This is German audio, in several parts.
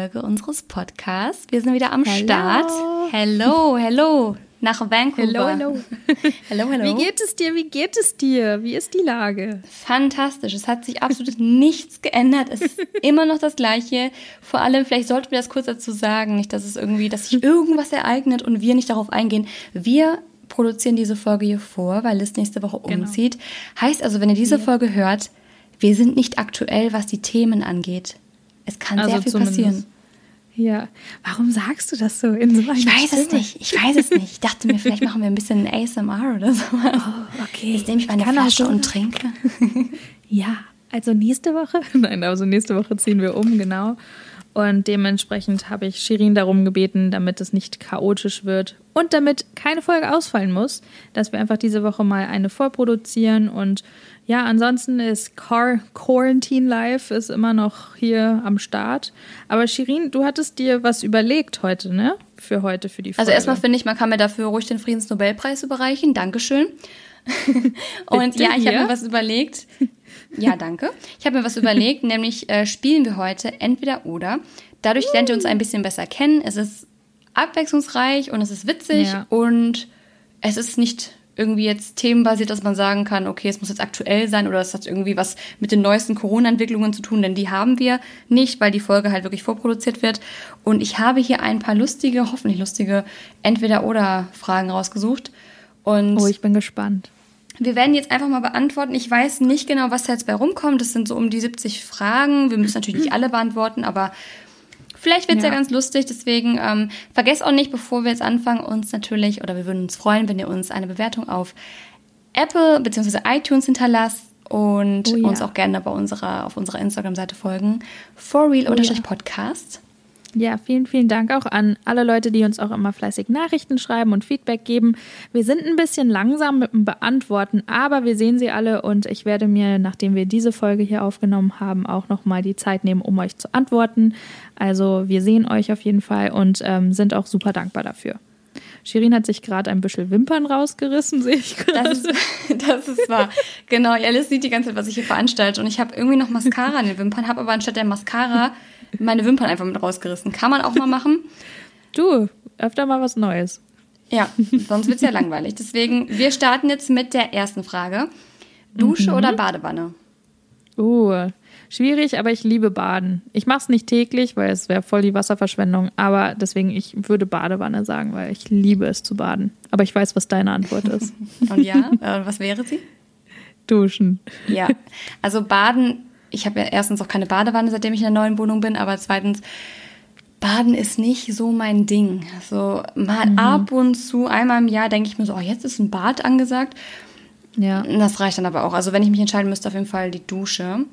Folge unseres Podcasts. Wir sind wieder am hello. Start. Hello, hello. Nach Vancouver. Hello, hello. hello, hello. Wie geht es dir? Wie geht es dir? Wie ist die Lage? Fantastisch. Es hat sich absolut nichts geändert. Es ist immer noch das Gleiche. Vor allem, vielleicht sollten wir das kurz dazu sagen, nicht, dass es irgendwie, dass sich irgendwas ereignet und wir nicht darauf eingehen. Wir produzieren diese Folge hier vor, weil es nächste Woche genau. umzieht. Genau. Heißt also, wenn ihr diese ja. Folge hört, wir sind nicht aktuell, was die Themen angeht. Es kann also sehr viel passieren. Ja, warum sagst du das so in so Ich weiß Stimme? es nicht. Ich weiß es nicht. Ich dachte mir, vielleicht machen wir ein bisschen ASMR oder so. Oh, okay. Jetzt nehme ich meine Flasche und trinke. ja, also nächste Woche. Nein, also nächste Woche ziehen wir um, genau. Und dementsprechend habe ich Shirin darum gebeten, damit es nicht chaotisch wird und damit keine Folge ausfallen muss, dass wir einfach diese Woche mal eine vorproduzieren. Und ja, ansonsten ist Car Quarantine Life ist immer noch hier am Start. Aber Shirin, du hattest dir was überlegt heute, ne? Für heute, für die Folge. Also erstmal finde ich, man kann mir dafür ruhig den Friedensnobelpreis überreichen. Dankeschön. und ja, ich habe mir was überlegt. Ja, danke. Ich habe mir was überlegt, nämlich äh, spielen wir heute entweder oder. Dadurch lernt ihr uns ein bisschen besser kennen. Es ist abwechslungsreich und es ist witzig ja. und es ist nicht irgendwie jetzt themenbasiert, dass man sagen kann, okay, es muss jetzt aktuell sein oder es hat irgendwie was mit den neuesten Corona-Entwicklungen zu tun, denn die haben wir nicht, weil die Folge halt wirklich vorproduziert wird. Und ich habe hier ein paar lustige, hoffentlich lustige Entweder-Oder-Fragen rausgesucht. Und oh, ich bin gespannt. Wir werden jetzt einfach mal beantworten. Ich weiß nicht genau, was da jetzt bei rumkommt. Das sind so um die 70 Fragen. Wir müssen natürlich nicht alle beantworten, aber vielleicht wird es ja. ja. ganz lustig. Deswegen ähm, vergesst auch nicht, bevor wir jetzt anfangen, uns natürlich, oder wir würden uns freuen, wenn ihr uns eine Bewertung auf Apple bzw. iTunes hinterlasst und oh ja. uns auch gerne bei unserer, auf unserer Instagram-Seite folgen. For Real oh ja. Vielen, vielen Dank auch an alle Leute, die uns auch immer fleißig Nachrichten schreiben und Feedback geben. Wir sind ein bisschen langsam mit dem Beantworten, aber wir sehen sie alle und ich werde mir, nachdem wir diese Folge hier aufgenommen haben, auch nochmal die Zeit nehmen, um euch zu antworten. Also wir sehen euch auf jeden Fall und ähm, sind auch super dankbar dafür. Shirin hat sich gerade ein bisschen Wimpern rausgerissen, sehe ich gerade. Das, das ist, wahr. genau, Alice sieht die ganze Zeit, was ich hier veranstalte. Und ich habe irgendwie noch Mascara in den Wimpern, habe aber anstatt der Mascara meine Wimpern einfach mit rausgerissen. Kann man auch mal machen. Du, öfter mal was Neues. Ja, sonst wird es ja langweilig. Deswegen, wir starten jetzt mit der ersten Frage. Dusche mhm. oder Badewanne? Uh, schwierig, aber ich liebe Baden. Ich mache es nicht täglich, weil es wäre voll die Wasserverschwendung. Aber deswegen, ich würde Badewanne sagen, weil ich liebe es zu baden. Aber ich weiß, was deine Antwort ist. Und ja, äh, was wäre sie? Duschen. Ja, also Baden ich habe ja erstens auch keine Badewanne, seitdem ich in der neuen Wohnung bin, aber zweitens, Baden ist nicht so mein Ding. So mal mhm. ab und zu, einmal im Jahr denke ich mir so, oh, jetzt ist ein Bad angesagt. Ja. Das reicht dann aber auch. Also wenn ich mich entscheiden müsste, auf jeden Fall die Dusche.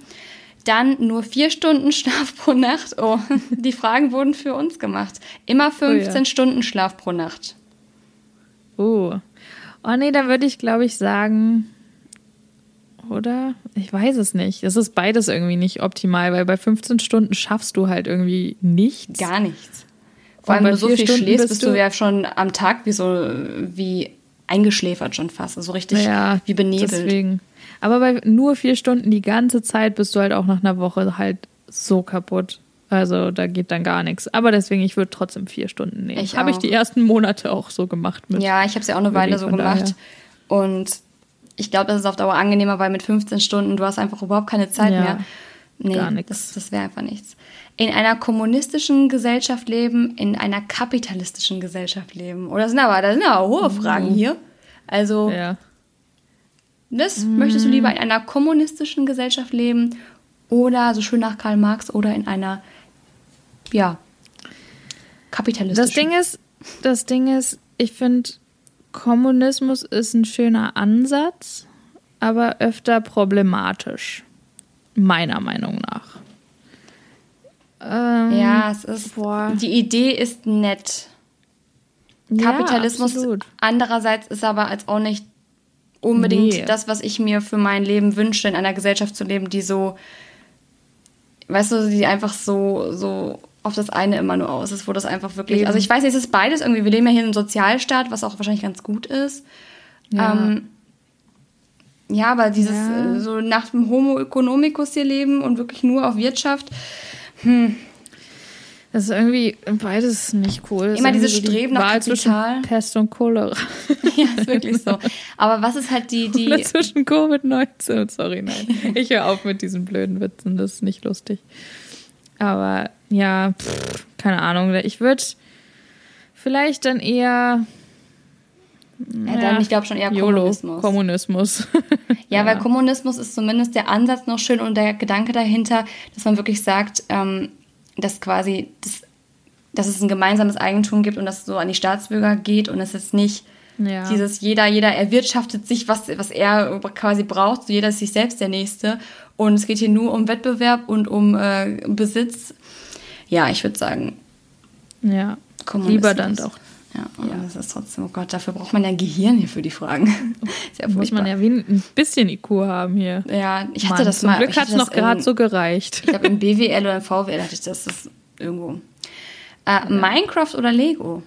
Dann nur vier Stunden Schlaf pro Nacht. Oh, die Fragen wurden für uns gemacht. Immer 15 oh ja. Stunden Schlaf pro Nacht. Oh. Oh nee, da würde ich, glaube ich, sagen oder? Ich weiß es nicht. Es ist beides irgendwie nicht optimal, weil bei 15 Stunden schaffst du halt irgendwie nichts. Gar nichts. Vor allem, wenn du so viel Stunden schläfst, bist du, ja schon am Tag wie so wie eingeschläfert schon fast. Also richtig ja, wie benebelt. Deswegen. Aber bei nur vier Stunden die ganze Zeit bist du halt auch nach einer Woche halt so kaputt. Also da geht dann gar nichts. Aber deswegen, ich würde trotzdem vier Stunden nehmen. Habe ich die ersten Monate auch so gemacht. Mit ja, ich habe es ja auch eine Weile so gemacht. Daher. Und ich glaube, das ist auf Dauer angenehmer, weil mit 15 Stunden, du hast einfach überhaupt keine Zeit ja, mehr. Nee, gar nichts. Das, das wäre einfach nichts. In einer kommunistischen Gesellschaft leben, in einer kapitalistischen Gesellschaft leben. Oder sind aber, das sind aber hohe Fragen mhm. hier. Also, ja. das mhm. möchtest du lieber in einer kommunistischen Gesellschaft leben oder so schön nach Karl Marx oder in einer, ja, kapitalistischen. Das Ding ist, das Ding ist, ich finde, Kommunismus ist ein schöner Ansatz, aber öfter problematisch. Meiner Meinung nach. Ähm, ja, es ist. Boah. Die Idee ist nett. Kapitalismus ja, andererseits ist aber als auch nicht unbedingt nee. das, was ich mir für mein Leben wünsche, in einer Gesellschaft zu leben, die so, weißt du, die einfach so, so auf das eine immer nur aus ist, wo das einfach wirklich. Eben. Also ich weiß nicht, es ist beides irgendwie. Wir leben ja hier in einem Sozialstaat, was auch wahrscheinlich ganz gut ist. Ja, ähm, ja aber dieses ja. Äh, so nach dem Homo economicus hier leben und wirklich nur auf Wirtschaft, Hm. Das ist irgendwie beides nicht cool. Immer dieses so Streben nach Wahl Kapital. Pest und Cholera. ja, ist wirklich so. Aber was ist halt die... die Oder zwischen Covid-19. Sorry, nein. Ich höre auf mit diesen blöden Witzen. Das ist nicht lustig. Aber ja, pff, keine Ahnung. Ich würde vielleicht dann eher ja, dann, ich glaube schon eher YOLO, Kommunismus. Kommunismus. ja, ja, weil Kommunismus ist zumindest der Ansatz noch schön und der Gedanke dahinter, dass man wirklich sagt, ähm, dass quasi, das, dass es ein gemeinsames Eigentum gibt und dass es so an die Staatsbürger geht und es ist nicht ja. dieses jeder, jeder erwirtschaftet sich, was, was er quasi braucht, so jeder ist sich selbst der Nächste und es geht hier nur um Wettbewerb und um äh, Besitz. Ja, ich würde sagen, ja, lieber dann doch ja, und ja. das ist trotzdem, oh Gott, dafür braucht man ja ein Gehirn hier für die Fragen. Sehr Muss man ja wie ein bisschen IQ haben hier. Ja, ich hatte Mann, das zum mal. Zum Glück hat es noch gerade so gereicht. Ich glaube, im BWL oder im VWL hatte ich das, das irgendwo. Äh, ja. Minecraft oder Lego?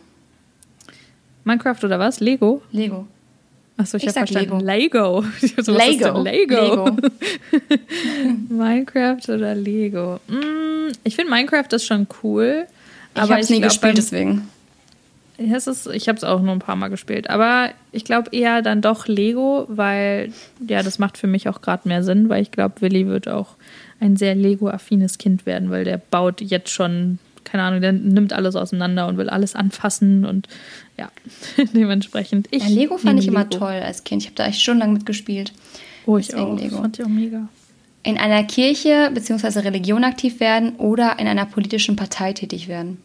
Minecraft oder was? Lego? Lego. Achso, ich, ich habe verstanden. Lego. so, Lego. Lego. Lego. Minecraft oder Lego? Mm, ich finde Minecraft ist schon cool. Ich habe es nie glaub, gespielt, deswegen. Es ist, ich habe es auch nur ein paar Mal gespielt. Aber ich glaube eher dann doch Lego, weil ja, das macht für mich auch gerade mehr Sinn, weil ich glaube, Willi wird auch ein sehr Lego-affines Kind werden, weil der baut jetzt schon, keine Ahnung, der nimmt alles auseinander und will alles anfassen und ja, dementsprechend. Ich ja, Lego fand ich immer toll als Kind. Ich habe da echt schon lange mitgespielt. Oh, ich Deswegen auch. Lego. Das fand ich auch mega. In einer Kirche bzw. Religion aktiv werden oder in einer politischen Partei tätig werden.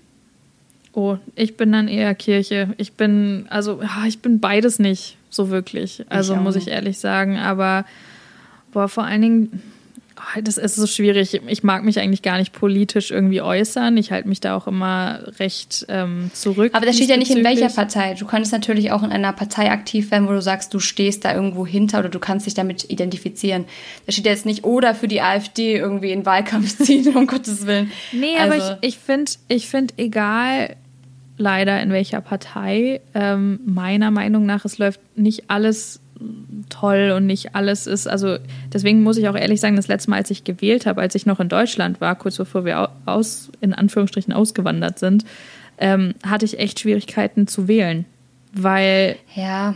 Oh, ich bin dann eher Kirche. Ich bin, also, ich bin beides nicht so wirklich. Also, ich muss ich ehrlich sagen. Aber, boah, vor allen Dingen, das ist so schwierig. Ich mag mich eigentlich gar nicht politisch irgendwie äußern. Ich halte mich da auch immer recht ähm, zurück. Aber das steht ja nicht in welcher Partei. Du könntest natürlich auch in einer Partei aktiv werden, wo du sagst, du stehst da irgendwo hinter oder du kannst dich damit identifizieren. Da steht ja jetzt nicht, oder für die AfD irgendwie in Wahlkampf ziehen, um Gottes Willen. Nee, also, aber ich, ich finde, ich find, egal leider in welcher Partei. Ähm, meiner Meinung nach, es läuft nicht alles toll und nicht alles ist, also deswegen muss ich auch ehrlich sagen, das letzte Mal, als ich gewählt habe, als ich noch in Deutschland war, kurz bevor wir aus, in Anführungsstrichen ausgewandert sind, ähm, hatte ich echt Schwierigkeiten zu wählen, weil ja.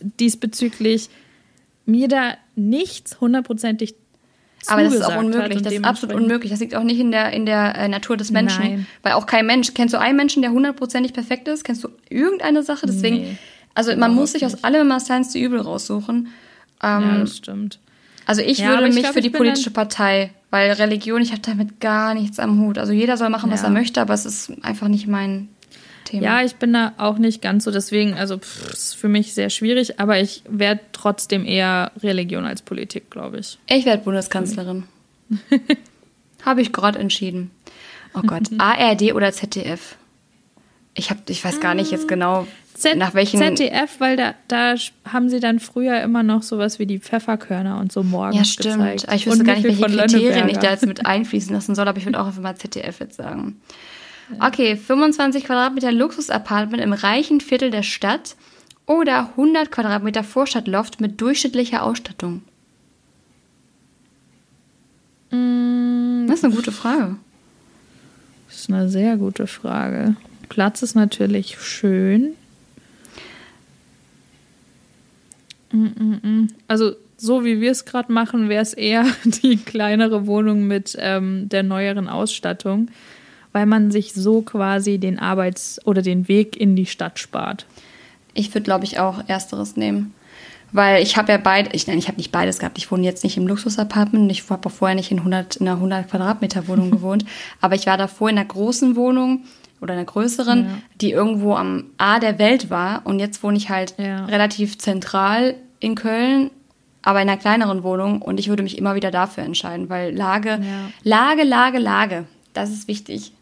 diesbezüglich mir da nichts hundertprozentig aber das ist auch unmöglich. Das ist absolut unmöglich. Das liegt auch nicht in der, in der äh, Natur des Menschen. Nein. Weil auch kein Mensch. Kennst du einen Menschen, der hundertprozentig perfekt ist? Kennst du irgendeine Sache? Deswegen, nee, also man muss sich aus allem immer Science zu Übel raussuchen. Ähm, ja, das stimmt. Also ich ja, würde ich mich glaub, für die politische Partei, weil Religion, ich habe damit gar nichts am Hut. Also jeder soll machen, was er möchte, aber es ist einfach nicht mein Thema. Ja, ich bin da auch nicht ganz so, deswegen, also pff, ist für mich sehr schwierig, aber ich werde trotzdem eher Religion als Politik, glaube ich. Ich werde Bundeskanzlerin. Habe ich gerade entschieden. Oh Gott, ARD oder ZDF? Ich, hab, ich weiß gar nicht jetzt genau, Z nach welchen. ZDF, weil da, da haben sie dann früher immer noch sowas wie die Pfefferkörner und so morgens Ja, stimmt. Gezeigt. Ich wüsste gar nicht, welche Kriterien ich da jetzt mit einfließen lassen soll, aber ich würde auch einfach mal ZDF jetzt sagen. Okay, 25 Quadratmeter Luxus-Apartment im reichen Viertel der Stadt oder 100 Quadratmeter Vorstadtloft mit durchschnittlicher Ausstattung? Mm. Das ist eine gute Frage. Das ist eine sehr gute Frage. Platz ist natürlich schön. Mm, mm, also so wie wir es gerade machen, wäre es eher die kleinere Wohnung mit ähm, der neueren Ausstattung weil man sich so quasi den Arbeits- oder den Weg in die Stadt spart. Ich würde, glaube ich, auch Ersteres nehmen. Weil ich habe ja beide, ich, nein, ich habe nicht beides gehabt. Ich wohne jetzt nicht im Luxusapartment. Ich habe auch vorher nicht in, 100, in einer 100 Quadratmeter Wohnung gewohnt. Aber ich war davor in einer großen Wohnung oder einer größeren, ja. die irgendwo am A der Welt war. Und jetzt wohne ich halt ja. relativ zentral in Köln, aber in einer kleineren Wohnung. Und ich würde mich immer wieder dafür entscheiden, weil Lage, ja. Lage, Lage, Lage, das ist wichtig.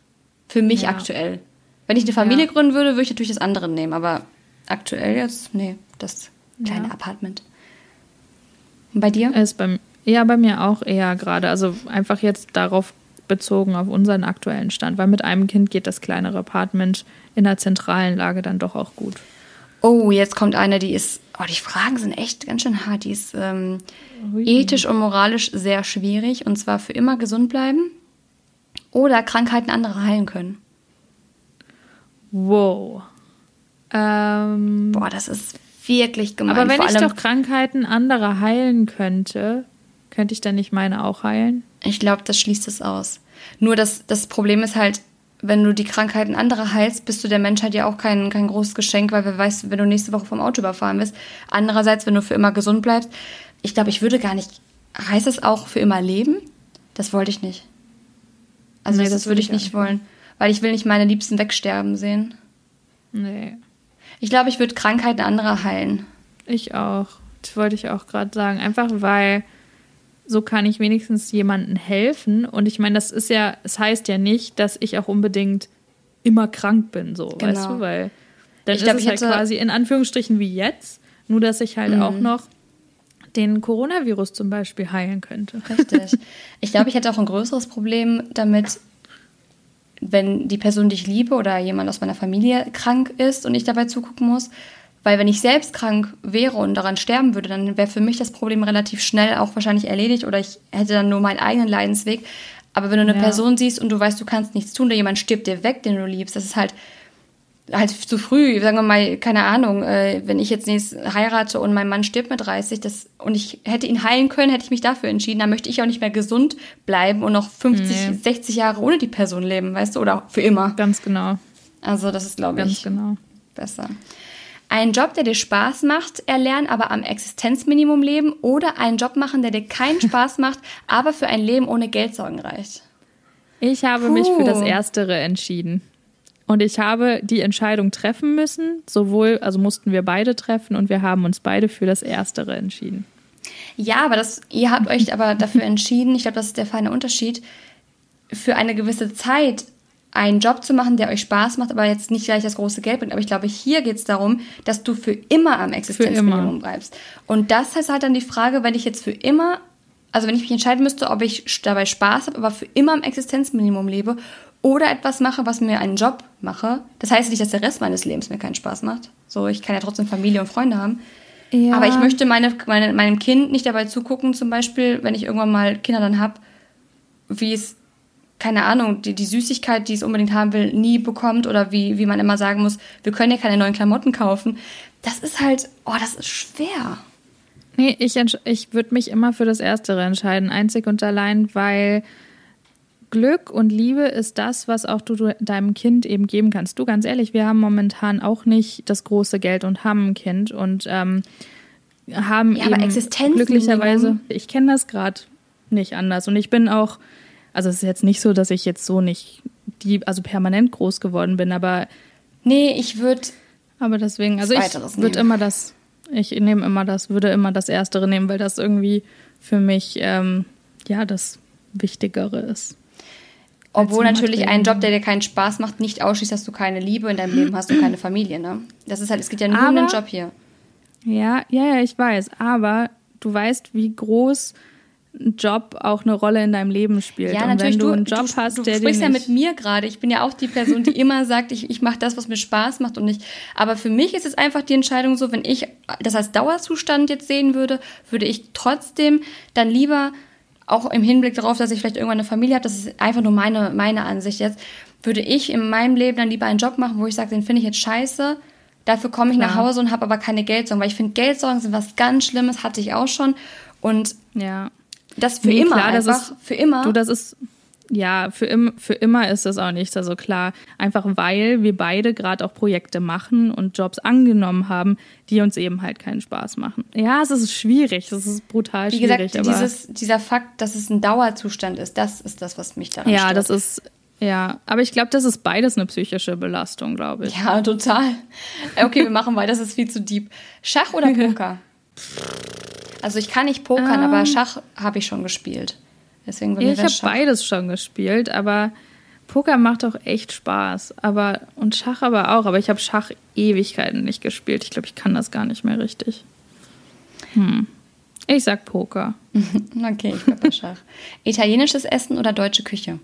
Für mich ja. aktuell. Wenn ich eine Familie ja. gründen würde, würde ich natürlich das andere nehmen. Aber aktuell jetzt, nee, das kleine. Apartment. Und bei dir? Ist bei, ja, bei mir auch eher gerade. Also einfach jetzt darauf bezogen auf unseren aktuellen Stand. Weil mit einem Kind geht das kleinere Apartment in der zentralen Lage dann doch auch gut. Oh, jetzt kommt eine, die ist, oh, die Fragen sind echt ganz schön hart. Die ist ähm, ethisch und moralisch sehr schwierig. Und zwar für immer gesund bleiben Oder Krankheiten anderer heilen können. Wow. Ähm, Boah, das ist wirklich gemein. Aber wenn ich doch Krankheiten anderer heilen könnte, könnte ich dann nicht meine auch heilen? Ich glaube, das schließt es aus. Nur das, das Problem ist halt, wenn du die Krankheiten anderer heilst, bist du der Menschheit ja auch kein, kein großes Geschenk, weil wer weiß, wenn du nächste Woche vom Auto überfahren wirst. Andererseits, wenn du für immer gesund bleibst, ich glaube, ich würde gar nicht. Heißt es auch für immer leben? Das wollte ich nicht. Also nee, das, das würde ich nicht wollen. Weil ich will nicht meine Liebsten wegsterben sehen. Nee. Ich glaube, ich würde Krankheiten anderer heilen. Ich auch. Das wollte ich auch gerade sagen. Einfach weil so kann ich wenigstens jemandem helfen. Und ich meine, das ist ja, es heißt ja nicht, dass ich auch unbedingt immer krank bin, so, genau. weißt du, weil dann ich ist glaub, es halt quasi in Anführungsstrichen wie jetzt, nur dass ich halt mhm. auch noch den Coronavirus zum Beispiel heilen könnte. Richtig. Ich glaube, ich hätte auch ein größeres Problem damit, wenn die Person, die ich liebe oder jemand aus meiner Familie krank ist und ich dabei zugucken muss. Weil wenn ich selbst krank wäre und daran sterben würde, dann wäre für mich das Problem relativ schnell auch wahrscheinlich erledigt oder ich hätte dann nur meinen eigenen Leidensweg. Aber wenn du eine ja. Person siehst und du weißt, du kannst nichts tun oder jemand stirbt dir weg, den du liebst, das ist halt halt zu früh, sagen wir mal, keine Ahnung, äh, wenn ich jetzt nächstes heirate und mein Mann stirbt mit 30 das, und ich hätte ihn heilen können, hätte ich mich dafür entschieden, dann möchte ich auch nicht mehr gesund bleiben und noch 50, nee. 60 Jahre ohne die Person leben, weißt du, oder für immer. Ganz genau. Also das ist, glaube ich, genau. besser. Einen Job, der dir Spaß macht, erlernen, aber am Existenzminimum leben oder einen Job machen, der dir keinen Spaß macht, aber für ein Leben ohne Geldsorgen reicht. Ich habe Puh. mich für das Erstere entschieden. Und ich habe die Entscheidung treffen müssen, sowohl, also mussten wir beide treffen und wir haben uns beide für das Erstere entschieden. Ja, aber das, ihr habt euch aber dafür entschieden, ich glaube, das ist der feine Unterschied, für eine gewisse Zeit einen Job zu machen, der euch Spaß macht, aber jetzt nicht gleich das große Geld bringt. Aber ich glaube, hier geht es darum, dass du für immer am Existenzminimum bleibst. Und das heißt halt dann die Frage, wenn ich jetzt für immer, also wenn ich mich entscheiden müsste, ob ich dabei Spaß habe, aber für immer am Existenzminimum lebe oder etwas mache, was mir einen Job mache. Das heißt nicht, dass der Rest meines Lebens mir keinen Spaß macht. So, ich kann ja trotzdem Familie und Freunde haben. Ja. Aber ich möchte meine, meine, meinem Kind nicht dabei zugucken, zum Beispiel, wenn ich irgendwann mal Kinder dann habe, wie es, keine Ahnung, die, die Süßigkeit, die es unbedingt haben will, nie bekommt oder wie, wie man immer sagen muss, wir können ja keine neuen Klamotten kaufen. Das ist halt, oh, das ist schwer. Nee, ich, ich würde mich immer für das Erstere entscheiden, einzig und allein, weil Glück und Liebe ist das, was auch du deinem Kind eben geben kannst. Du, ganz ehrlich, wir haben momentan auch nicht das große Geld und haben ein Kind und ähm, haben ja, eben glücklicherweise, ich kenne das gerade nicht anders und ich bin auch, also es ist jetzt nicht so, dass ich jetzt so nicht die, also permanent groß geworden bin, aber nee, ich würde aber deswegen, also ich würde immer das, ich nehme immer das, würde immer das Erstere nehmen, weil das irgendwie für mich ähm, ja das Wichtigere ist. Obwohl natürlich ein Job, der dir keinen Spaß macht, nicht ausschließt, dass du keine Liebe in deinem Leben hast und keine Familie. Ne? Das ist halt, es geht ja nur aber, um den Job hier. Ja, ja, ja, ich weiß. Aber du weißt, wie groß Job auch eine Rolle in deinem Leben spielt. Ja, und natürlich. Wenn du, du einen Job du, hast, du der sprichst ja mit mir gerade. Ich bin ja auch die Person, die immer sagt, ich, ich mache das, was mir Spaß macht und nicht. Aber für mich ist es einfach die Entscheidung so, wenn ich das als Dauerzustand jetzt sehen würde, würde ich trotzdem dann lieber auch im Hinblick darauf, dass ich vielleicht irgendwann eine Familie habe, das ist einfach nur meine, meine Ansicht jetzt, würde ich in meinem Leben dann lieber einen Job machen, wo ich sage, den finde ich jetzt scheiße. Dafür komme ich Klar. nach Hause und habe aber keine Geldsorgen, weil ich finde, Geldsorgen sind was ganz Schlimmes, hatte ich auch schon. Und ja. Das für nee, immer klar, einfach, das ist, für immer. Du, das ist, ja, für, im, für immer ist das auch nicht. Also klar, einfach weil wir beide gerade auch Projekte machen und Jobs angenommen haben, die uns eben halt keinen Spaß machen. Ja, es ist schwierig, es ist brutal Wie schwierig. Wie gesagt, dieses, dieser Fakt, dass es ein Dauerzustand ist, das ist das, was mich daran Ja, stört. das ist, ja, aber ich glaube, das ist beides eine psychische Belastung, glaube ich. Ja, total. Okay, wir machen weiter, das ist viel zu deep. Schach oder Poker? Also ich kann nicht pokern, um. aber ähm. Schach habe ich schon gespielt. Deswegen ja, ich habe beides schon gespielt, aber Poker macht auch echt Spaß. Aber und Schach aber auch. Aber ich habe Schach Ewigkeiten nicht gespielt. Ich glaube, ich kann das gar nicht mehr richtig. Hm. Ich sag Poker. okay, ich glaube Schach. Italienisches Essen oder deutsche Küche?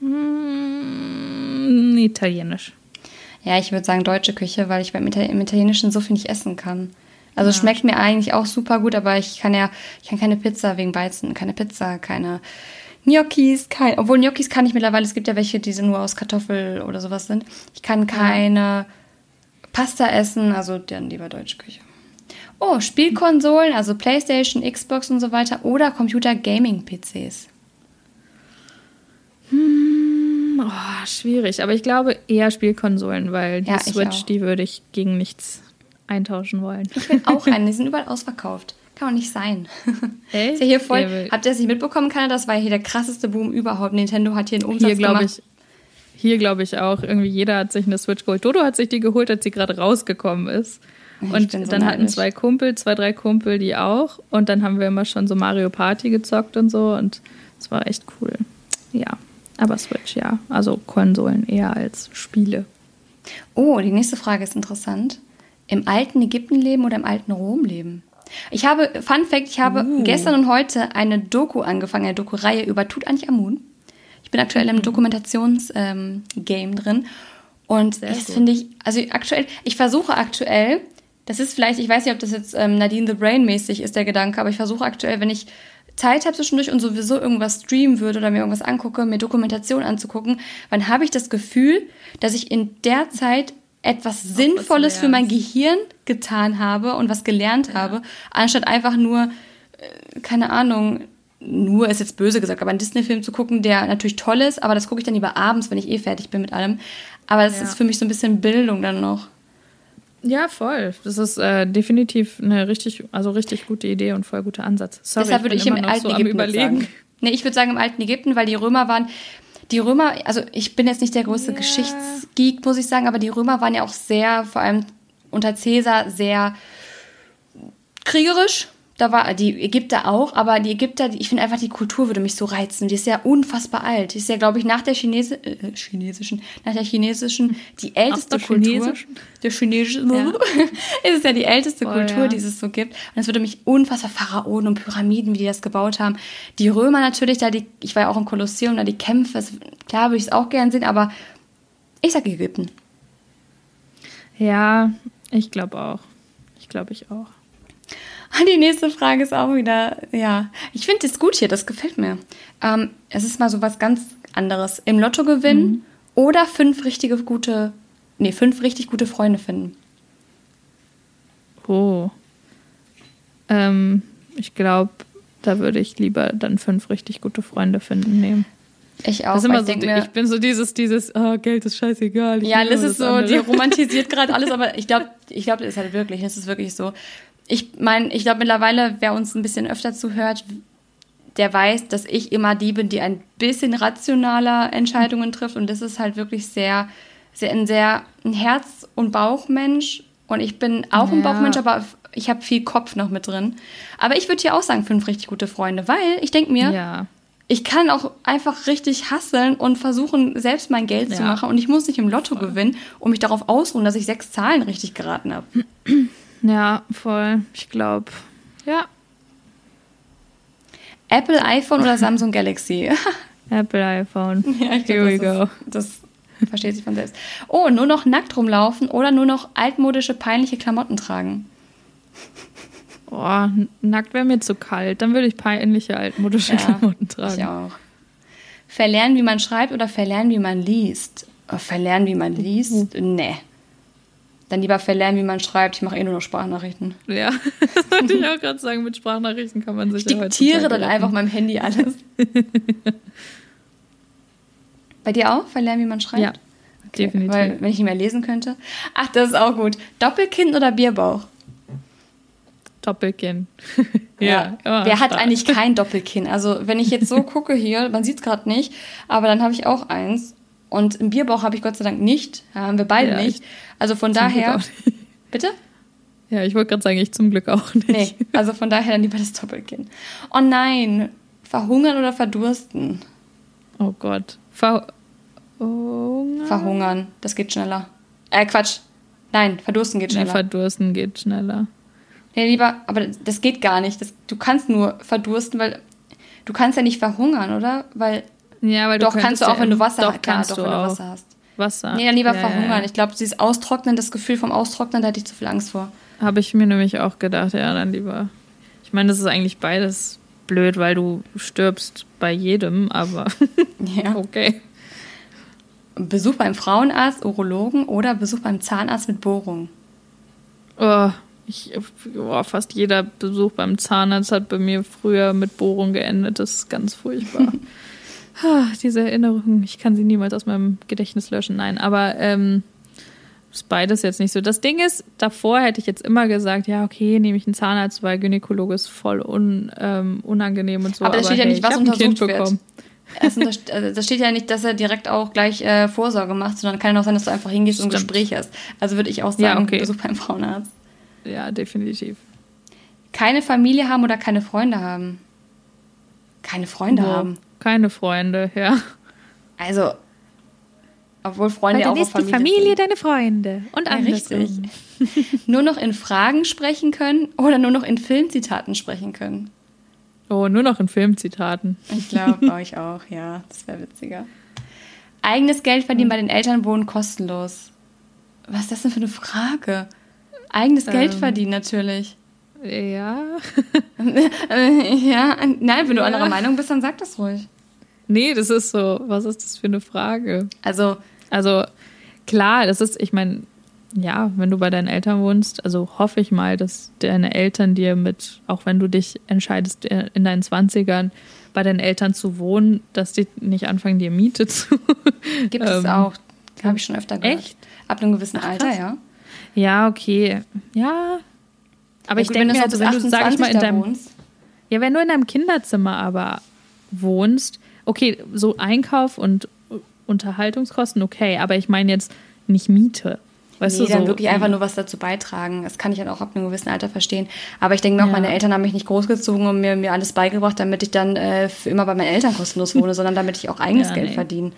Hm, italienisch. Ja, ich würde sagen deutsche Küche, weil ich beim Italienischen so viel nicht essen kann. Also ja. schmeckt mir eigentlich auch super gut, aber ich kann ja, ich kann keine Pizza wegen Weizen, keine Pizza, keine Gnocchis, kein, obwohl Gnocchis kann ich mittlerweile, es gibt ja welche, die nur aus Kartoffel oder sowas sind. Ich kann keine Pasta essen, also dann lieber deutsche Küche. Oh, Spielkonsolen, also Playstation, Xbox und so weiter oder Computer-Gaming-PCs. Hm, oh, schwierig, aber ich glaube eher Spielkonsolen, weil die ja, Switch, die würde ich gegen nichts eintauschen wollen. Ich will auch einen, die sind überall ausverkauft. Kann doch nicht sein. Echt? Ist ja hier voll, ja, habt ihr das nicht mitbekommen, Kanada? Das war hier der krasseste Boom überhaupt. Nintendo hat hier einen Umsatz hier, gemacht. Ich, hier glaube ich auch. Irgendwie jeder hat sich eine Switch geholt. Dodo hat sich die geholt, als sie gerade rausgekommen ist. Und so dann hatten zwei Kumpel, zwei, drei Kumpel die auch. Und dann haben wir immer schon so Mario Party gezockt und so. Und es war echt cool. Ja, aber Switch, ja. Also Konsolen eher als Spiele. Oh, die nächste Frage ist interessant. Im alten Ägypten leben oder im alten Rom leben? Ich habe, Fun Fact, ich habe uh. gestern und heute eine Doku angefangen, eine Doku-Reihe über Tutanchamun. Ich bin aktuell im mhm. Dokumentations-Game ähm, drin. Und Sehr das finde ich, also aktuell, ich versuche aktuell, das ist vielleicht, ich weiß nicht, ob das jetzt ähm, Nadine the Brain mäßig ist, der Gedanke, aber ich versuche aktuell, wenn ich Zeit habe zwischendurch und sowieso irgendwas streamen würde oder mir irgendwas angucke, mir Dokumentation anzugucken, dann habe ich das Gefühl, dass ich in der Zeit etwas Sinnvolles für mein Gehirn getan habe und was gelernt ja. habe, anstatt einfach nur, äh, keine Ahnung, nur ist jetzt böse gesagt, aber einen Disney-Film zu gucken, der natürlich toll ist, aber das gucke ich dann lieber abends, wenn ich eh fertig bin mit allem. Aber das ja. ist für mich so ein bisschen Bildung dann noch. Ja, voll. Das ist äh, definitiv eine richtig, also richtig gute Idee und voll guter Ansatz. Sorry, Deshalb würde ich, ich im alten so Ägypten überlegen. Sagen. Nee, ich würde sagen im alten Ägypten, weil die Römer waren, die Römer, also ich bin jetzt nicht der größte yeah. Geschichtsgeek, muss ich sagen, aber die Römer waren ja auch sehr, vor allem unter Caesar, sehr kriegerisch da war die Ägypter auch, aber die Ägypter, ich finde einfach die Kultur würde mich so reizen. Die ist ja unfassbar alt. Die ist ja, glaube ich, nach der Chinesi äh, chinesischen, nach der chinesischen die älteste der Kultur. Der chinesische ja. ist ja die älteste Voll, Kultur, ja. die es so gibt. Und es würde mich unfassbar Pharaonen und Pyramiden, wie die das gebaut haben. Die Römer natürlich, da die, ich war ja auch im Kolosseum, da die Kämpfe, das, klar würde ich es auch gern sehen, aber ich sage Ägypten. Ja, ich glaube auch. Ich glaube ich auch. Die nächste Frage ist auch wieder, ja, ich finde es gut hier, das gefällt mir. Ähm, es ist mal so was ganz anderes. Im Lotto gewinnen mhm. oder fünf richtige gute, nee, fünf richtig gute Freunde finden. Oh. Ähm, ich glaube, da würde ich lieber dann fünf richtig gute Freunde finden nehmen. Ich auch. Das ist immer so, mir, ich bin so dieses, dieses, oh, Geld ist scheißegal. Ja, das ist so, andere. die romantisiert gerade alles, aber ich glaube, ich glaube, das ist halt wirklich, das ist wirklich so ich meine, ich glaube mittlerweile, wer uns ein bisschen öfter zuhört, der weiß, dass ich immer die bin, die ein bisschen rationaler Entscheidungen trifft. Und das ist halt wirklich sehr, sehr ein sehr ein Herz- und Bauchmensch. Und ich bin auch ja. ein Bauchmensch, aber ich habe viel Kopf noch mit drin. Aber ich würde hier auch sagen, fünf richtig gute Freunde, weil ich denke mir, ja. ich kann auch einfach richtig hasseln und versuchen, selbst mein Geld ja. zu machen. Und ich muss nicht im Lotto Voll. gewinnen, um mich darauf ausruhen, dass ich sechs Zahlen richtig geraten habe. Ja, voll. Ich glaube, ja. Apple iPhone oder Samsung Galaxy? Apple iPhone. Ja, ich glaub, Here we go. Ist, das versteht sich von selbst. Oh, nur noch nackt rumlaufen oder nur noch altmodische, peinliche Klamotten tragen? Oh, nackt wäre mir zu kalt. Dann würde ich peinliche, altmodische ja, Klamotten tragen. Ich auch. Verlernen, wie man schreibt oder verlernen, wie man liest? Oh, verlernen, wie man liest? Mhm. Nee. Dann lieber verlernen, wie man schreibt. Ich mache eh nur noch Sprachnachrichten. Ja, das wollte ich auch gerade sagen. Mit Sprachnachrichten kann man sich Ich diktiere dann einfach meinem Handy alles. Bei dir auch? Verlernen, wie man schreibt? Ja, okay. definitiv. Weil, wenn ich nicht mehr lesen könnte. Ach, das ist auch gut. Doppelkinn oder Bierbauch? Doppelkinn. ja. ja Wer hat eigentlich kein Doppelkinn? Also, wenn ich jetzt so gucke hier, man sieht es gerade nicht, aber dann habe ich auch eins. Und im Bierbauch habe ich Gott sei Dank nicht. Haben wir beide ja, nicht. Also von daher. Bitte? Ja, ich wollte gerade sagen, ich zum Glück auch nicht. Nee, also von daher dann lieber das Doppelkinn. Oh nein, verhungern oder verdursten? Oh Gott. Verhungern? Verhungern, das geht schneller. Äh, Quatsch. Nein, verdursten geht schneller. Nee, verdursten geht schneller. Nee, lieber, aber das geht gar nicht. Das, du kannst nur verdursten, weil du kannst ja nicht verhungern, oder? Weil ja, weil doch du kannst du auch, wenn du Wasser hast. Klar, doch, wenn du Wasser hast. Wasser. Nee, dann lieber ja, verhungern. Ja. Ich glaube, dieses Austrocknen, das Gefühl vom Austrocknen, da hatte ich zu viel Angst vor. Habe ich mir nämlich auch gedacht, ja, dann lieber. Ich meine, das ist eigentlich beides blöd, weil du stirbst bei jedem, aber ja. okay. Besuch beim Frauenarzt, Urologen oder Besuch beim Zahnarzt mit Bohrung? Oh, ich, oh, fast jeder Besuch beim Zahnarzt hat bei mir früher mit Bohrung geendet. Das ist ganz furchtbar. ah, diese Erinnerung, ich kann sie niemals aus meinem Gedächtnis löschen. Nein, aber ähm, ist beides jetzt nicht so. Das Ding ist, davor hätte ich jetzt immer gesagt, ja, okay, nehme ich einen Zahnarzt, weil Gynäkologe ist voll un, ähm, unangenehm und so. Aber da steht ja hey, nicht, was untersucht wird. Also da steht ja nicht, dass er direkt auch gleich äh, Vorsorge macht, sondern kann ja auch sein, dass du einfach hingehst Stimmt. und ein Gespräch hast. Also würde ich auch sagen, ja, okay. Besuch beim Frauenarzt. Ja, definitiv. Keine Familie haben oder keine Freunde haben? Keine Freunde wow. haben. Keine Freunde, ja. Also, obwohl Freunde Weil auch ist Familie die Familie sind. deine Freunde und ja, Richtig. nur noch in Fragen sprechen können oder nur noch in Filmzitaten sprechen können? Oh, nur noch in Filmzitaten. Ich glaube, euch auch, ja. Das wäre witziger. Eigenes Geld verdienen bei den Eltern wohnen kostenlos. Was ist das denn für eine Frage? Eigenes ähm, Geld verdienen natürlich. Ja. ja, nein, wenn du ja. anderer Meinung bist, dann sag das ruhig. Nee, das ist so, was ist das für eine Frage? Also, also klar, das ist, ich meine, ja, wenn du bei deinen Eltern wohnst, also hoffe ich mal, dass deine Eltern dir mit, auch wenn du dich entscheidest, äh, in deinen 20ern bei deinen Eltern zu wohnen, dass die nicht anfangen, dir Miete zu. Gibt es ähm, auch. Habe ich schon öfter gehört. Echt? Ab einem gewissen Ach, Alter, ja. Ja, okay. Ja. Aber ja, ich denke mir, also, wenn du, sag ich mal, in deinem. Wohnst. Ja, wenn du in deinem Kinderzimmer aber wohnst, okay, so Einkauf und Unterhaltungskosten, okay, aber ich meine jetzt nicht Miete. Weißt nee, du, dann wirklich einfach nur was dazu beitragen. Das kann ich dann auch ab einem gewissen Alter verstehen. Aber ich denke mir auch, ja. meine Eltern haben mich nicht großgezogen und mir, mir alles beigebracht, damit ich dann äh, für immer bei meinen Eltern kostenlos wohne, sondern damit ich auch eigenes ja, Geld nee. verdiene.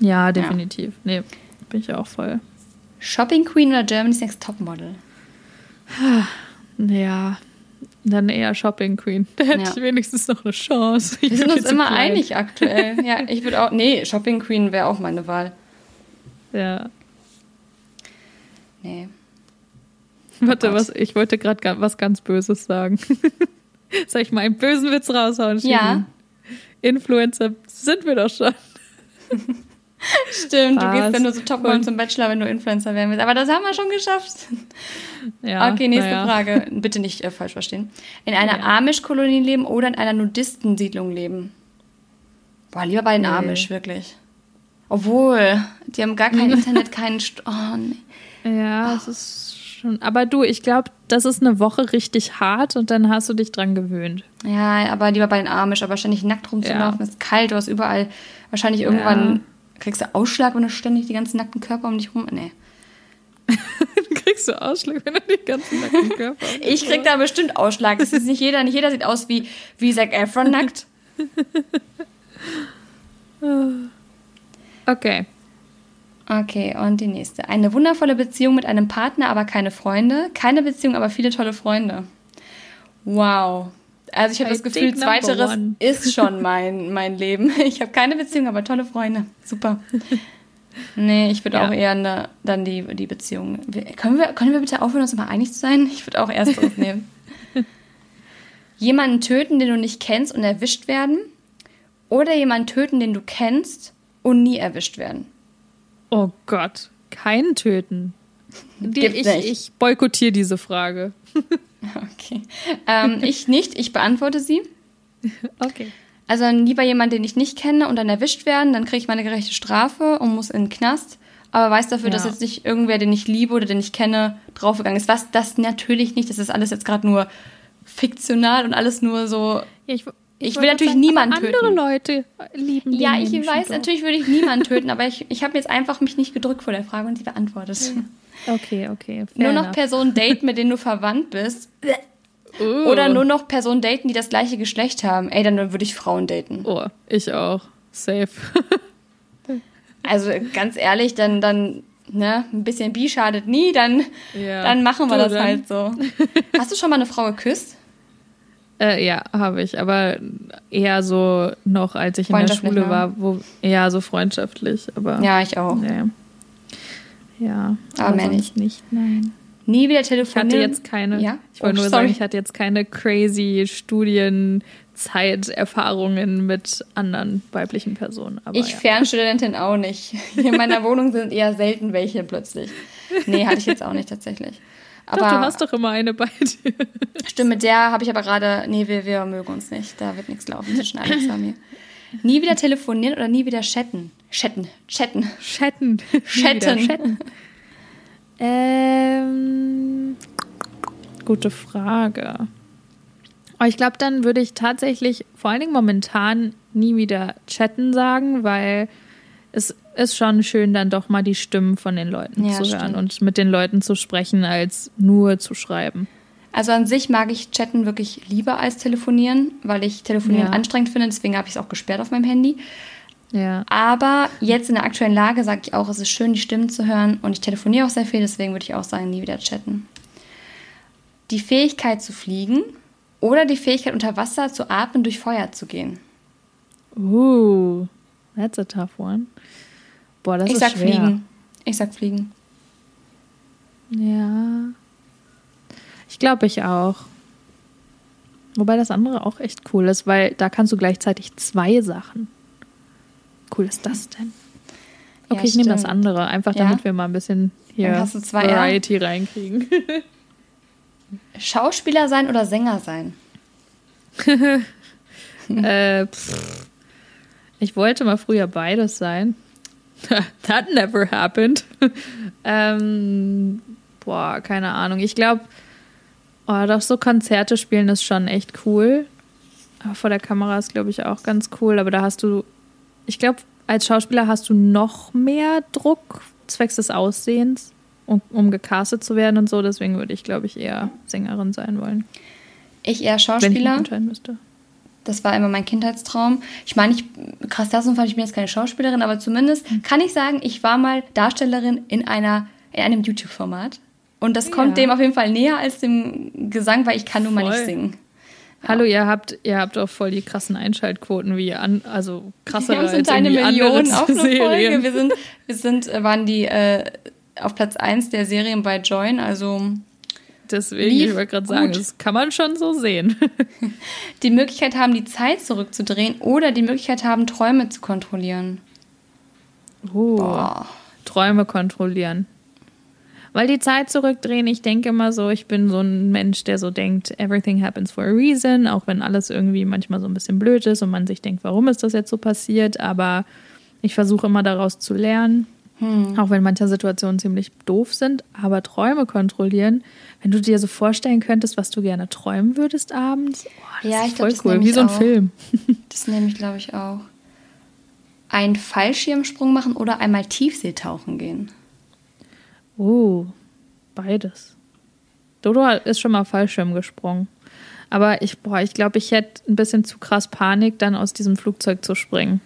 Ja, definitiv. Ja. Nee, bin ich auch voll. Shopping Queen oder Germany's Next Topmodel? Ja, dann eher Shopping Queen. Da hätte ja. ich wenigstens noch eine Chance. Ich Wir sind uns immer klein. einig aktuell. Ja, ich würde auch. Nee, Shopping Queen wäre auch meine Wahl. Ja. Nee. Warte, oh was, ich wollte gerade was ganz Böses sagen. Soll ich mal einen bösen Witz raushauen? Ja. Influencer sind wir doch schon. Stimmt, Was? du gehst ja nur so Topmodel zum Bachelor, wenn du Influencer werden willst. Aber das haben wir schon geschafft. Ja, okay, nächste ja. Frage. Bitte nicht äh, falsch verstehen. In einer ja. Amish-Kolonie leben oder in einer Nudistensiedlung leben? Boah, lieber bei den nee. Amish, wirklich. Obwohl, die haben gar kein Internet, keinen... St oh, nee. Ja, es ist schon... Aber du, ich glaube, das ist eine Woche richtig hart und dann hast du dich dran gewöhnt. Ja, aber lieber bei den Amish. Aber ständig nackt rumzulaufen, ja. ist kalt, du hast überall wahrscheinlich irgendwann Kriegst du Ausschlag, wenn du ständig die ganzen nackten Körper um dich rum. Nee. kriegst du Ausschlag, wenn du die ganzen nackten Körper um Ich krieg da bestimmt Ausschlag. Das ist nicht jeder. Nicht jeder sieht aus wie, wie Zac Efron nackt. okay. Okay, und die nächste. Eine wundervolle Beziehung mit einem Partner, aber keine Freunde. Keine Beziehung, aber viele tolle Freunde. Wow. Also ich habe das Gefühl, zweiteres ist schon mein, mein Leben. Ich habe keine Beziehung, aber tolle Freunde. Super. Nee, ich würde ja. auch eher eine, dann die, die Beziehung. Können wir, können wir bitte aufhören, uns mal einig zu sein? Ich würde auch ersteres nehmen. Jemanden töten, den du nicht kennst und erwischt werden. Oder jemanden töten, den du kennst und nie erwischt werden. Oh Gott, keinen töten. Die, ich, ich boykottiere diese Frage. Okay. Ähm, ich nicht, ich beantworte sie. Okay. Also lieber jemand, den ich nicht kenne und dann erwischt werden, dann kriege ich meine gerechte Strafe und muss in den Knast. Aber weiß dafür, ja. dass jetzt nicht irgendwer, den ich liebe oder den ich kenne, draufgegangen ist. Was das natürlich nicht. Das ist alles jetzt gerade nur fiktional und alles nur so. Ja, ich, ich, ich will natürlich sagen, niemanden töten. Andere Leute lieben Ja, ich Menschen weiß, doch. natürlich würde ich niemanden töten, aber ich, ich habe jetzt einfach mich nicht gedrückt vor der Frage und sie beantwortet. Okay, okay. Nur noch Personen daten, mit denen du verwandt bist. Uh. Oder nur noch Personen daten, die das gleiche Geschlecht haben. Ey, dann würde ich Frauen daten. Oh, ich auch. Safe. also ganz ehrlich, dann, dann, ne, ein bisschen Bi schadet nie, dann, ja. dann machen wir du das dann. halt so. Hast du schon mal eine Frau geküsst? Äh, ja, habe ich, aber eher so noch, als ich in der Schule war, wo eher so freundschaftlich. Aber ja, ich auch. Ja, ja aber, aber nicht. nicht. Nein. Nie wieder telefonieren. Ich hatte jetzt keine, ja? ich wollte oh, nur sorry. sagen, ich hatte jetzt keine crazy Studienzeiterfahrungen mit anderen weiblichen Personen. Ich ja. Fernstudentin auch nicht. Hier in meiner Wohnung sind eher selten welche plötzlich. Nee, hatte ich jetzt auch nicht tatsächlich. Aber doch, du hast doch immer eine bei dir. Stimmt, mit der habe ich aber gerade, nee, wir, wir mögen uns nicht. Da wird nichts laufen zwischen Alex und mir. Nie wieder telefonieren oder nie wieder chatten? Chatten, chatten. Chatten. Chatten. chatten. ähm, gute Frage. Aber ich glaube, dann würde ich tatsächlich vor allen Dingen momentan nie wieder chatten sagen, weil es ist schon schön, dann doch mal die Stimmen von den Leuten ja, zu hören stimmt. und mit den Leuten zu sprechen, als nur zu schreiben. Also an sich mag ich Chatten wirklich lieber als telefonieren, weil ich telefonieren ja. anstrengend finde. Deswegen habe ich es auch gesperrt auf meinem Handy. Ja. Aber jetzt in der aktuellen Lage sage ich auch, es ist schön, die Stimmen zu hören. Und ich telefoniere auch sehr viel, deswegen würde ich auch sagen, nie wieder chatten. Die Fähigkeit zu fliegen oder die Fähigkeit unter Wasser zu atmen, durch Feuer zu gehen. Uh, that's a tough one. Boah, das ich ist sag schwer. fliegen. Ich sag fliegen. Ja. Ich glaube, ich auch. Wobei das andere auch echt cool ist, weil da kannst du gleichzeitig zwei Sachen. Cool ist das denn? Okay, ja, ich nehme das andere, einfach damit ja? wir mal ein bisschen hier Variety ja? reinkriegen. Schauspieler sein oder Sänger sein? äh, ich wollte mal früher beides sein. That never happened. ähm, boah, keine Ahnung. Ich glaube, oh, doch so Konzerte spielen ist schon echt cool. Aber vor der Kamera ist, glaube ich, auch ganz cool. Aber da hast du, ich glaube, als Schauspieler hast du noch mehr Druck zwecks des Aussehens, um, um gecastet zu werden und so. Deswegen würde ich, glaube ich, eher Sängerin sein wollen. Ich eher Schauspieler. Wenn ich entscheiden müsste. Das war immer mein Kindheitstraum. Ich meine, ich, krass, das fand ich bin jetzt keine Schauspielerin, aber zumindest hm. kann ich sagen, ich war mal Darstellerin in einer in einem YouTube-Format. Und das ja. kommt dem auf jeden Fall näher als dem Gesang, weil ich kann nun mal nicht singen. Ja. Hallo, ihr habt, ihr habt auch voll die krassen Einschaltquoten wie an, also krasser als sind eine Million auf eine Folge. Wir sind, wir sind, äh, waren die äh, auf Platz 1 der Serien bei Join, also Deswegen, ich wollte gerade sagen, das kann man schon so sehen. die Möglichkeit haben, die Zeit zurückzudrehen oder die Möglichkeit haben, Träume zu kontrollieren. Oh. Träume kontrollieren. Weil die Zeit zurückdrehen, ich denke immer so, ich bin so ein Mensch, der so denkt, everything happens for a reason, auch wenn alles irgendwie manchmal so ein bisschen blöd ist und man sich denkt, warum ist das jetzt so passiert, aber ich versuche immer daraus zu lernen, hm. auch wenn manche Situationen ziemlich doof sind, aber Träume kontrollieren, wenn du dir so vorstellen könntest, was du gerne träumen würdest abends, oh, das ja, ist voll glaub, cool, wie so ein auch. Film. Das nehme ich, glaube ich, auch. Einen Fallschirmsprung machen oder einmal Tiefseetauchen gehen. Oh, beides. Dodo ist schon mal Fallschirm gesprungen. Aber ich, boah, ich glaube, ich hätte ein bisschen zu krass Panik, dann aus diesem Flugzeug zu springen.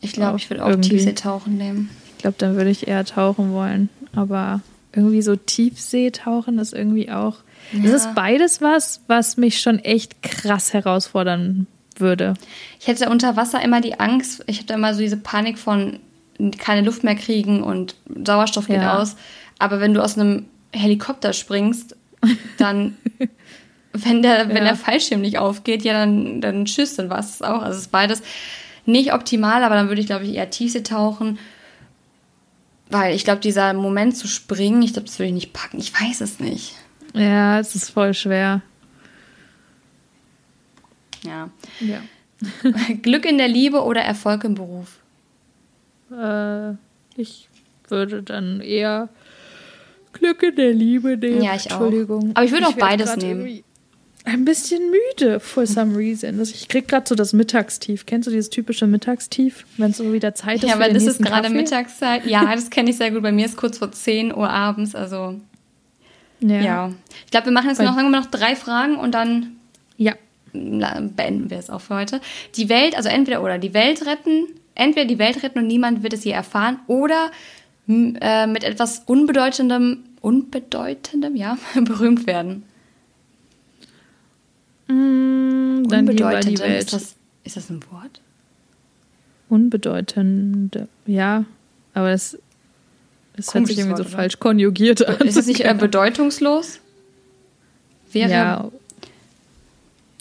Ich glaube, ich würde auch irgendwie. Tiefseetauchen nehmen. Ich glaube, dann würde ich eher tauchen wollen. Aber irgendwie so Tiefseetauchen ist irgendwie auch. Ja. Es ist beides was, was mich schon echt krass herausfordern würde. Ich hätte unter Wasser immer die Angst, ich hätte immer so diese Panik von keine Luft mehr kriegen und Sauerstoff geht ja. aus. Aber wenn du aus einem Helikopter springst, dann, wenn der, wenn der Fallschirm nicht aufgeht, ja, dann, dann tschüss, dann war es auch. Also es ist beides nicht optimal, aber dann würde ich, glaube ich, eher Tiefsee tauchen. Weil ich glaube, dieser Moment zu springen, ich glaube, das würde ich nicht packen. Ich weiß es nicht. Ja, es ist voll schwer. Ja. ja. Glück in der Liebe oder Erfolg im Beruf? Äh, ich würde dann eher Glück in der Liebe nehmen. Ja, ich auch. Entschuldigung. Aber ich würde auch beides nehmen. Ein bisschen müde, for some reason. Also ich krieg gerade so das Mittagstief. Kennst du dieses typische Mittagstief, wenn es so wieder Zeit ist? Ja, aber das ist gerade Mittagszeit. Ja, das kenne ich sehr gut. Bei mir ist kurz vor 10 Uhr abends. Also ja. ja. Ich glaube, wir machen jetzt noch, sagen wir noch drei Fragen und dann ja. beenden wir es auch für heute. Die Welt, also entweder oder die Welt retten, entweder die Welt retten und niemand wird es je erfahren oder äh, mit etwas Unbedeutendem, Unbedeutendem, ja, berühmt werden. Mm, dann Unbedeutendem, die Welt. Ist das, ist das ein Wort? Unbedeutend, ja, aber es Das hört sich irgendwie so Wort, falsch konjugiert an. Ist es nicht äh, bedeutungslos? Wäre. Ja.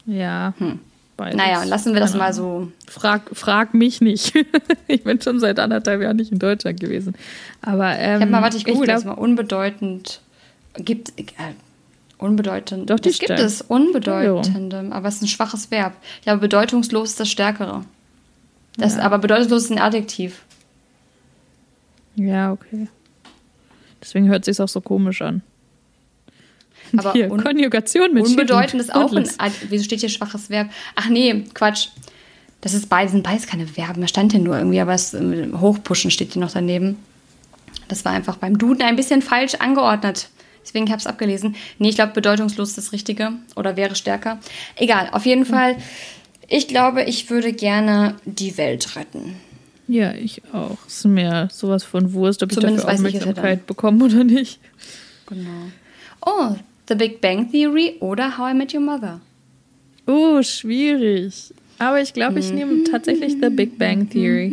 Ja. Hm. Beides. Naja, lassen wir das mal so. Frag, frag mich nicht. ich bin schon seit anderthalb Jahren nicht in Deutschland gewesen. Aber ähm, ich habe mal, warte, ich google das mal unbedeutend. Gibt äh, unbedeutend. Doch die das gibt es unbedeutendem, aber es ist ein schwaches Verb. Ja, aber bedeutungslos ist das Stärkere. Das, ja. Aber bedeutungslos ist ein Adjektiv. Ja, okay. Deswegen hört es sich auch so komisch an. Aber hier, Konjugation mit Unbedeutend ist auch ein. Wieso steht hier schwaches Verb? Ach nee, Quatsch. Das ist beides, sind beides keine Verben. Da stand hier nur irgendwie, aber es, Hochpushen steht hier noch daneben. Das war einfach beim Duden ein bisschen falsch angeordnet. Deswegen habe ich es abgelesen. Nee, ich glaube, bedeutungslos ist das Richtige oder wäre stärker. Egal, auf jeden mhm. Fall. Ich glaube, ich würde gerne die Welt retten. Ja, ich auch. Es ist mir sowas von Wurst, ob Zumindest ich dafür Aufmerksamkeit bekomme oder nicht. Genau. Oh, The Big Bang Theory oder How I Met Your Mother? Oh, schwierig. Aber ich glaube, ich nehme tatsächlich The Big Bang Theory.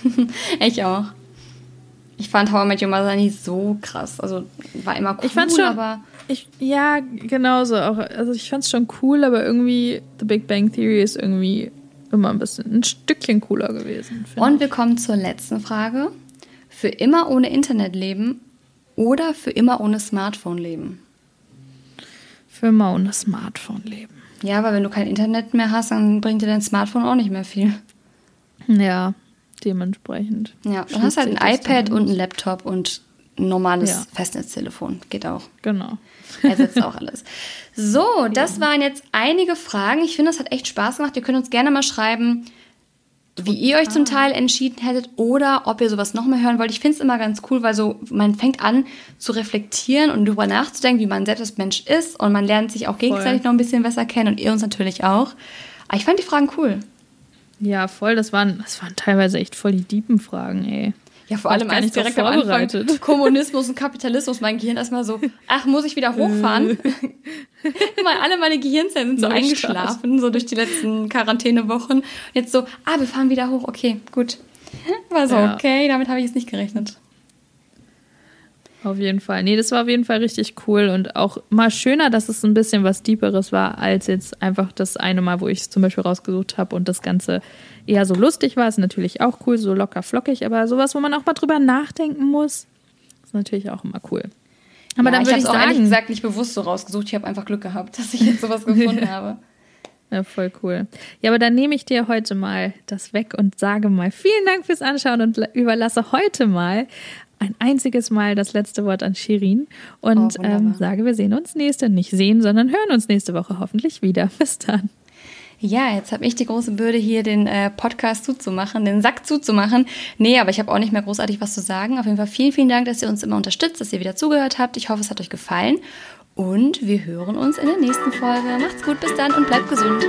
ich auch. Ich fand How I Met Your Mother nie so krass. Also war immer cool, ich fand's schon, aber. Ich, ja, genauso auch. Also ich fand es schon cool, aber irgendwie The Big Bang Theory ist irgendwie immer ein bisschen ein Stückchen cooler gewesen. Und ich. wir kommen zur letzten Frage. Für immer ohne Internet leben oder für immer ohne Smartphone leben? für immer ohne Smartphone leben. Ja, aber wenn du kein Internet mehr hast, dann bringt dir dein Smartphone auch nicht mehr viel. Ja, dementsprechend. Ja, du hast halt ein iPad und ein Laptop und ein normales ja. Festnetztelefon. Geht auch. Genau. Ersetzt auch alles. So, das ja. waren jetzt einige Fragen. Ich finde, das hat echt Spaß gemacht. Ihr könnt uns gerne mal schreiben, wie ihr euch zum Teil entschieden hättet oder ob ihr sowas nochmal hören wollt. Ich finde es immer ganz cool, weil so man fängt an zu reflektieren und darüber nachzudenken, wie man selbst als Mensch ist und man lernt sich auch gegenseitig voll. noch ein bisschen besser kennen und ihr uns natürlich auch. Aber ich fand die Fragen cool. Ja, voll. Das waren, das waren teilweise echt voll die diepen Fragen, ey. Ja, vor allem als direkt am Anfang Kommunismus und Kapitalismus, mein Gehirn erstmal so, ach, muss ich wieder hochfahren? Mal alle meine Gehirnzellen sind so eingeschlafen, so durch die letzten Quarantänewochen. Jetzt so, ah, wir fahren wieder hoch, okay, gut. War so, ja. okay, damit habe ich jetzt nicht gerechnet. Auf jeden Fall. Nee, das war auf jeden Fall richtig cool und auch mal schöner, dass es ein bisschen was Deeperes war, als jetzt einfach das eine Mal, wo ich es zum Beispiel rausgesucht habe und das Ganze eher so lustig war. Ist natürlich auch cool, so locker flockig, aber sowas, wo man auch mal drüber nachdenken muss, ist natürlich auch immer cool. Aber ja, dann würde ich, ich auch ehrlich gesagt nicht bewusst so rausgesucht. Ich habe einfach Glück gehabt, dass ich jetzt sowas gefunden habe. Ja, voll cool. Ja, aber dann nehme ich dir heute mal das weg und sage mal vielen Dank fürs Anschauen und überlasse heute mal ein einziges Mal das letzte Wort an Shirin und oh, ähm, sage, wir sehen uns nächste, nicht sehen, sondern hören uns nächste Woche hoffentlich wieder. Bis dann. Ja, jetzt habe ich die große Bürde, hier den äh, Podcast zuzumachen, den Sack zuzumachen. Nee, aber ich habe auch nicht mehr großartig was zu sagen. Auf jeden Fall vielen, vielen Dank, dass ihr uns immer unterstützt, dass ihr wieder zugehört habt. Ich hoffe, es hat euch gefallen. Und wir hören uns in der nächsten Folge. Macht's gut, bis dann und bleibt gesund.